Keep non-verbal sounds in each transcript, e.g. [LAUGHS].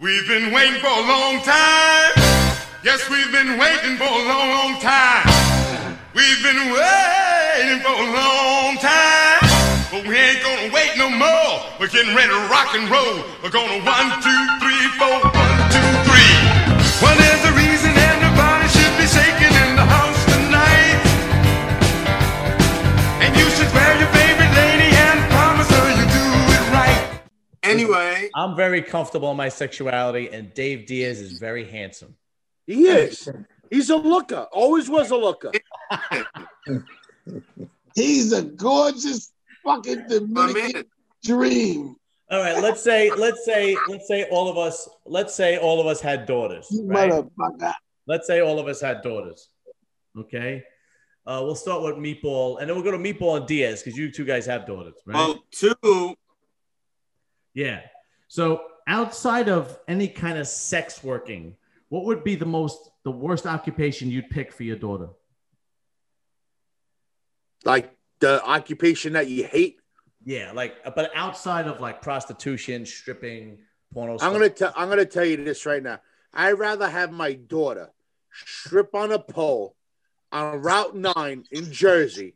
We've been waiting for a long time. Yes, we've been waiting for a long, long time. We've been waiting for a long time. But we ain't gonna wait no more. We're getting ready to rock and roll. We're gonna one, two, three, four, Anyway, I'm very comfortable in my sexuality, and Dave Diaz is very handsome. He is. He's a looker. Always was a looker. [LAUGHS] He's a gorgeous fucking Dominican dream. All right, let's say, let's say, let's say all of us, let's say all of us had daughters. You Right? motherfucker. Let's say all of us had daughters. Okay. Uh, we'll start with Meatball, and then we'll go to Meatball and Diaz because you two guys have daughters, right? well, two, Yeah. So outside of any kind of sex working, what would be the most the worst occupation you'd pick for your daughter? Like the occupation that you hate. Yeah, like uh, but outside of like prostitution, stripping, porno. I'm stuff. gonna tell. I'm gonna tell you this right now. I'd rather have my daughter strip on a pole on Route Nine in Jersey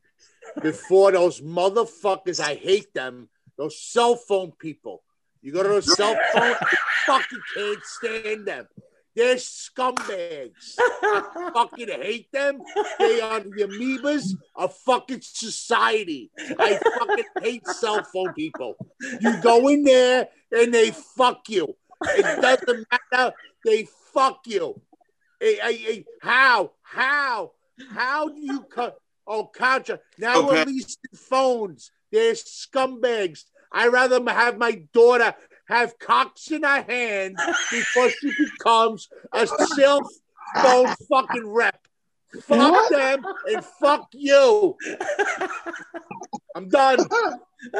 before those motherfuckers. I hate them. Those cell phone people. You go to a cell phone, you fucking can't stand them. They're scumbags. I fucking hate them. They are the amoebas of fucking society. I fucking hate cell phone people. You go in there and they fuck you. It doesn't matter. They fuck you. Hey, hey, hey, how? How? How do you cut? Oh, Contra. Now Okay. releasing phones. They're scumbags. I'd rather have my daughter have cocks in her hand before she becomes a cell phone fucking rep. Fuck What? them and fuck you. I'm done. [LAUGHS]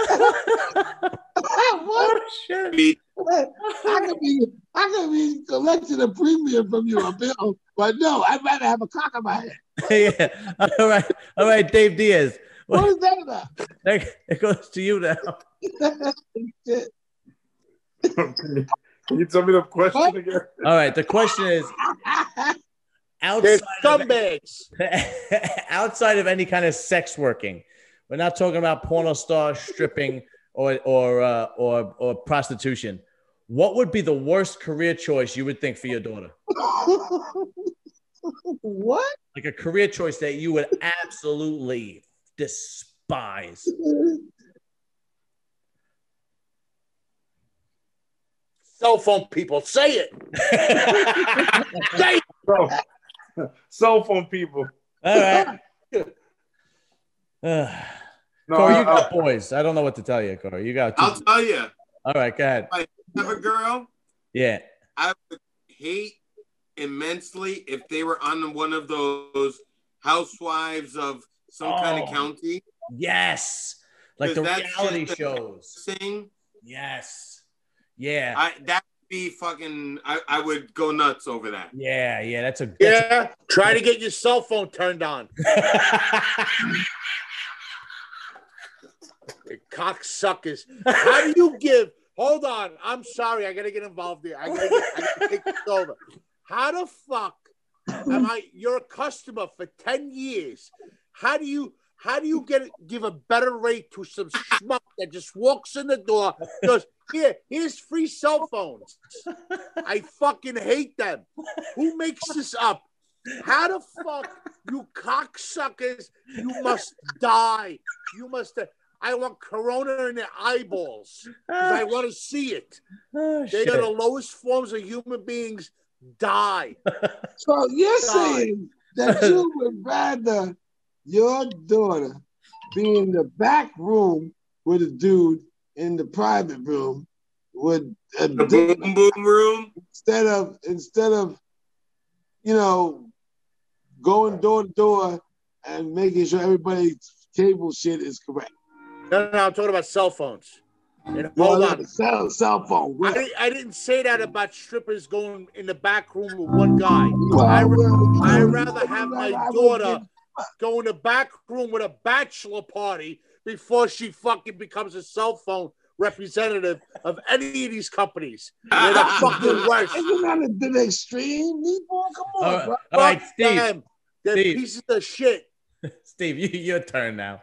what? Shit! I could be, I could be collecting a premium from you, a bill, but no, I'd rather have a cock in my head. [LAUGHS] yeah. All right, all right, Dave Diaz. What is that about? [LAUGHS] It goes to you now. [LAUGHS] Can you tell me the question What? again? All right. The question is They're [LAUGHS] outside of, scumbags. outside of any kind of sex working. We're not talking about porno star stripping or or uh, or or prostitution. What would be the worst career choice you would think for your daughter? what? Like a career choice that you would absolutely despise. Cell phone people, say it. [LAUGHS] say it. Bro, [LAUGHS] cell phone people. All right. Uh, [SIGHS] No, Corey, I- you got boys. I don't know what to tell you, Corey. You got 2 I'll tell you, All right, go ahead. have a girl. Yeah. I would hate immensely if they were on one of those housewives of some kind of Oh. county. Yes. Like the reality shit shows. Sing, Yes. Yeah. I that would be fucking. I, I would go nuts over that. Yeah. Yeah. That's a. That's Yeah, try to get your cell phone turned on. [LAUGHS] a- You cocksuckers. How do you give? Hold on. I'm sorry. I gotta get involved here. I gotta, get, I gotta take this over. How the fuck am I? You're a customer for ten years. How do you? How do you get give a better rate to some schmuck that just walks in the door? Goes here. Here's free cell phones. I fucking hate them. Who makes this up? How the fuck, you cocksuckers? You must die. You must. I want Corona in their eyeballs because I want to see it. [LAUGHS] Oh, They shit. are the lowest forms of human beings. Die. So you're God. saying that you [LAUGHS] would rather your daughter be in the back room with a dude in the private room with a The boom boom room. instead of instead of you know going door to door and making sure everybody's cable shit is correct. No, no, I'm talking about cell phones. And Well, hold on. Cell, cell phone. I, Well, di- I didn't say that about strippers going in the back room with one guy. well, I, well, I'd you rather have my I daughter give- go in the back room with a bachelor party before she fucking becomes a cell phone representative of any of these companies. They're the [LAUGHS] fucking worst. Isn't that a bit extreme, Meatball? Come on, All right, bro. all right, Fuck Steve. them. They're Steve. pieces of shit. [LAUGHS] Steve, you, your turn now.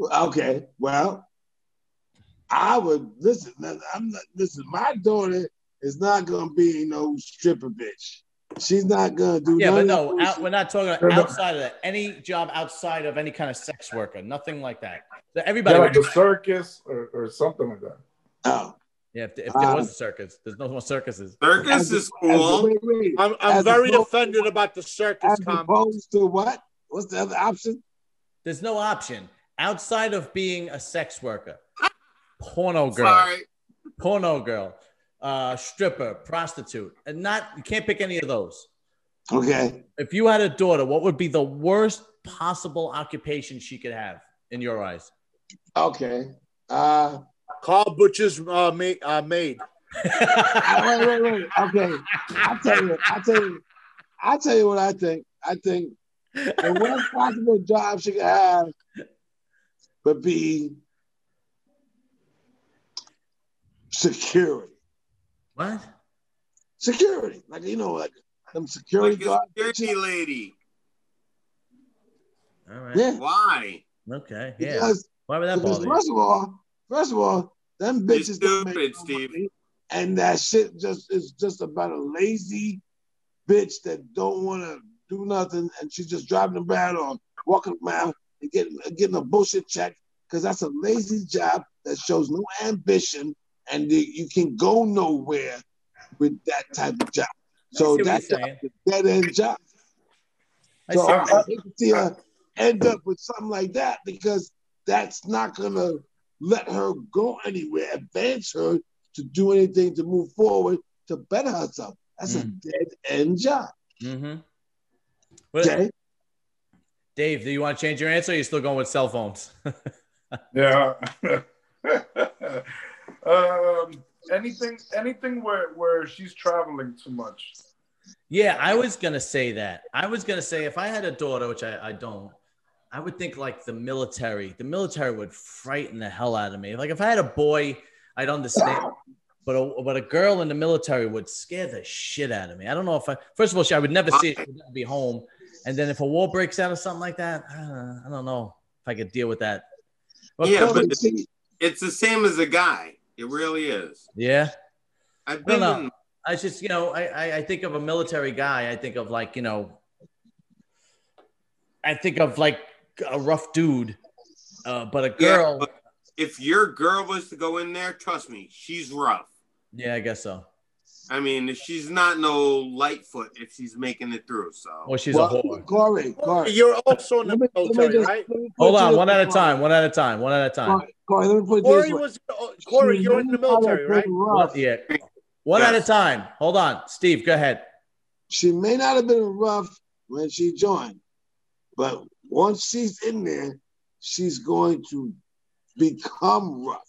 Okay, well, I would listen. I'm not listen. My daughter is not gonna be no stripper bitch. She's not gonna do. Yeah, but no, out, we're not talking about outside of that. Any job outside of any kind of sex worker, nothing like that. So everybody, Yeah, like a circus or, or something like that. Oh, yeah, if, if there Uh, was a circus, there's no more circuses. Circus as is as a- cool. wait, wait. I'm, I'm As very opposed- offended about the circus As comment. opposed to what? What's the other option? There's no option outside of being a sex worker, porno girl, Sorry. porno girl, uh, stripper, prostitute, and not you can't pick any of those. Okay. If you had a daughter, what would be the worst possible occupation she could have in your eyes? Okay. Uh, Carl Butcher's uh, ma- uh, maid. [LAUGHS] wait, wait, wait. Okay. I'll tell you. I'll tell you. I'll tell you what I think. I think the worst possible job she could have would be security. What? Security. Like, you know, like them security Like a guards. security lady. All right. Yeah. Why? Okay. Yeah. Because, Why would that because bother you? first of all, first of all, them You're bitches don't make stupid, no Steve. money, and that shit just is just about a lazy bitch that don't want to do nothing, and she's just driving around or walking around and getting getting a bullshit check because that's a lazy job that shows no ambition, and you you can go nowhere with that type of job. So I see what that you're job saying. is a dead end job. I So see I, what I hate to see her end up with something like that because that's not gonna let her go anywhere, advance her to do anything to move forward to better herself. That's a Mm. dead end job. Mm-hmm. What, Okay. Dave, do you want to change your answer? Or are you still going with cell phones? [LAUGHS] Yeah. [LAUGHS] um, anything, anything where where she's traveling too much. yeah, I was gonna say that. I was gonna say if I had a daughter, which I, I don't, I would think like the military. The military would frighten the hell out of me. Like if I had a boy, I'd understand. But a, but a girl in the military would scare the shit out of me. I don't know if I. First of all, she, I would never see it. She would never be home. And then if a war breaks out or something like that, uh, I don't know if I could deal with that. But Yeah, Kobe- but- It's the same as a guy. It really is. yeah. I've been no. I just, you know, I, I, I think of a military guy. I think of like, you know, I think of like a rough dude. Uh, but a girl, yeah, but if your girl was to go in there, trust me, she's rough. Yeah, I guess so. I mean, she's not no lightfoot if she's making it through. So Or she's well, a whore. Corey, Corey. You're also in the let me- military, just- right? let me put Hold on, one at a time, one at a time, one at a time. Corey, Corey, let me put it Corey was oh, Corey. You're in the military, right? been One, rough. yeah. One at a time. Hold on. Steve, go ahead. She may not have been rough when she joined, but once she's in there, she's going to become rough.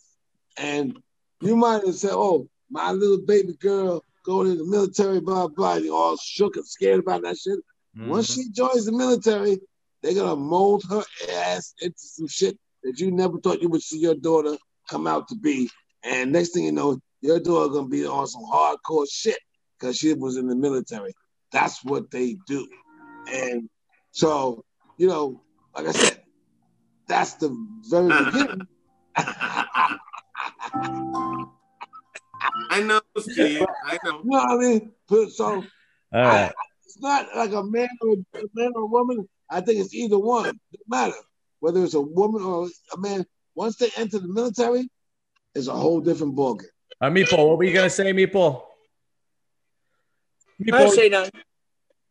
And you might have said, "Oh, my little baby girl going in the military, blah blah." You all shook and scared about that shit. Once Mm-hmm. she joins the military, they're gonna mold her ass into some shit that you never thought you would see your daughter come out to be. And next thing you know, your daughter gonna be on some hardcore shit because she was in the military. That's what they do. And so, you know, like I said, that's the very [LAUGHS] beginning. [LAUGHS] I know, Steve. I know. You know what I mean? But so All right. it's not like a man or a man or a woman. I think it's either one. It doesn't matter whether it's a woman or a man. Once they enter the military, it's a whole different ballgame. Uh, Meatball, what were you going to say, Meatball? I Meatball? say nothing.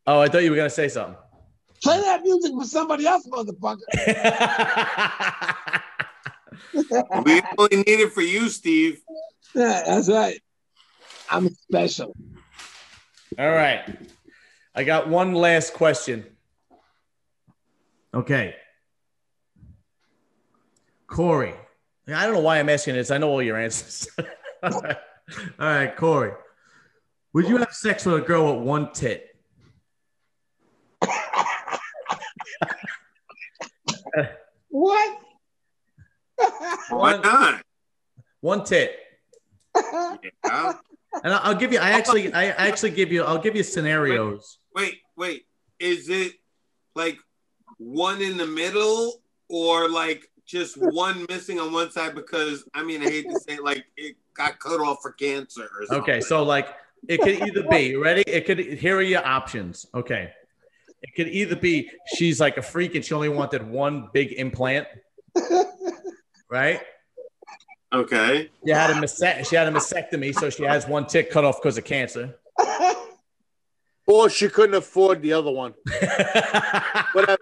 Oh, I thought you were going to say something. Play that music for somebody else, motherfucker. [LAUGHS] We only need it for you, Steve. Yeah, that's right. I'm special. All right. I got one last question. Okay. Corey. I don't know why I'm asking this. I know all your answers. all, right. [LAUGHS] all right, Corey. Would you have sex with a girl with one tit? What? Why not? one tit. Yeah. And I'll give you. I actually, I actually give you. I'll give you scenarios. Wait, wait. Is it like one in the middle or like just one missing on one side? Because I mean, I hate to say it, like it got cut off for cancer or something. Okay, so like it could either be ready. It could. Here are your options. Okay, it could either be she's like a freak and she only wanted one big implant, right? Okay. She had a mastect- she had a mastectomy, so she has one tit cut off because of cancer. [LAUGHS] Or she couldn't afford the other one. [LAUGHS] Whatever.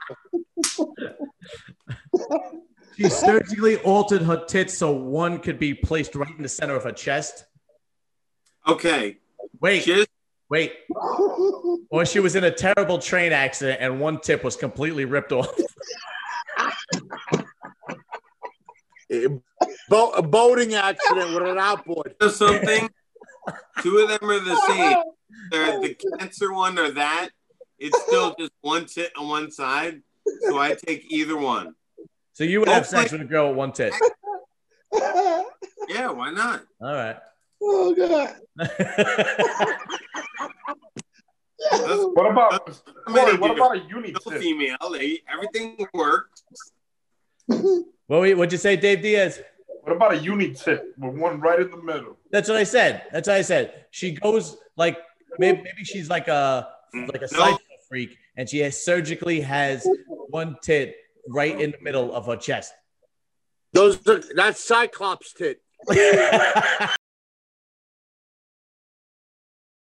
[LAUGHS] she surgically altered her tits so one could be placed right in the center of her chest. Okay. Wait, wait. Or she was in a terrible train accident and one tip was completely ripped off. Bo- a boating accident with an outboard. or something. Two of them are the same. They're the cancer one or that. It's still just one tit on one side. So I take either one. So you would have sex with a girl with one tit. Yeah, why not? All right. oh god. What about Corey, what about a uni female. They, everything worked. [LAUGHS] what were you- what'd you say, Dave Diaz? What about a uni tip with one right in the middle? That's what I said. That's what I said. She goes like maybe, maybe she's like a like a No. psycho freak, and she has surgically has one tit right in the middle of her chest. Those are, that's Cyclops tit. [LAUGHS]